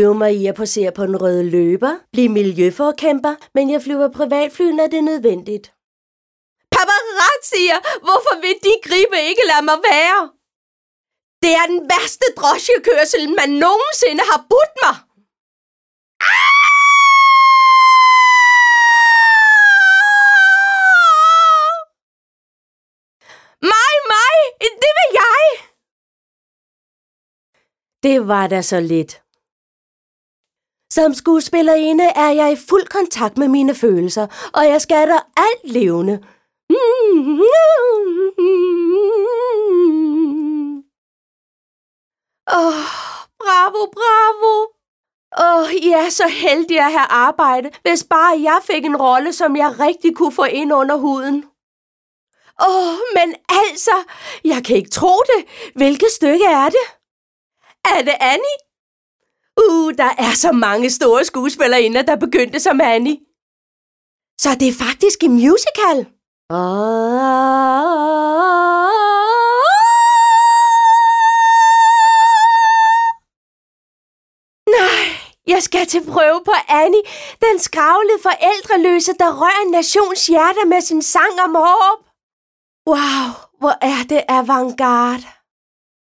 øve mig i at posere på den røde løber, blive miljøforkæmper, men jeg flyver privatfly, når det er nødvendigt. Paparazzier! Hvorfor vil de gribe ikke lade mig være? Det er den værste drosjekørsel, man nogensinde har budt mig. Mig, mig! Det vil jeg! Det var da så lidt. Som skuespillerinde er jeg i fuld kontakt med mine følelser, og jeg skatter alt levende. Åh, oh, bravo, bravo. Åh, oh, I er så heldige at have arbejde, hvis bare jeg fik en rolle, som jeg rigtig kunne få ind under huden. Åh, oh, men altså, jeg kan ikke tro det. Hvilket stykke er det? Er det Annie? Der er så mange store skuespillerinder, der begyndte som Annie. Så det er faktisk en musical. Nej, jeg skal til prøve på Annie, den skravlede forældreløse, der rører en nations hjerte med sin sang om håb. Wow, hvor er det avantgarde.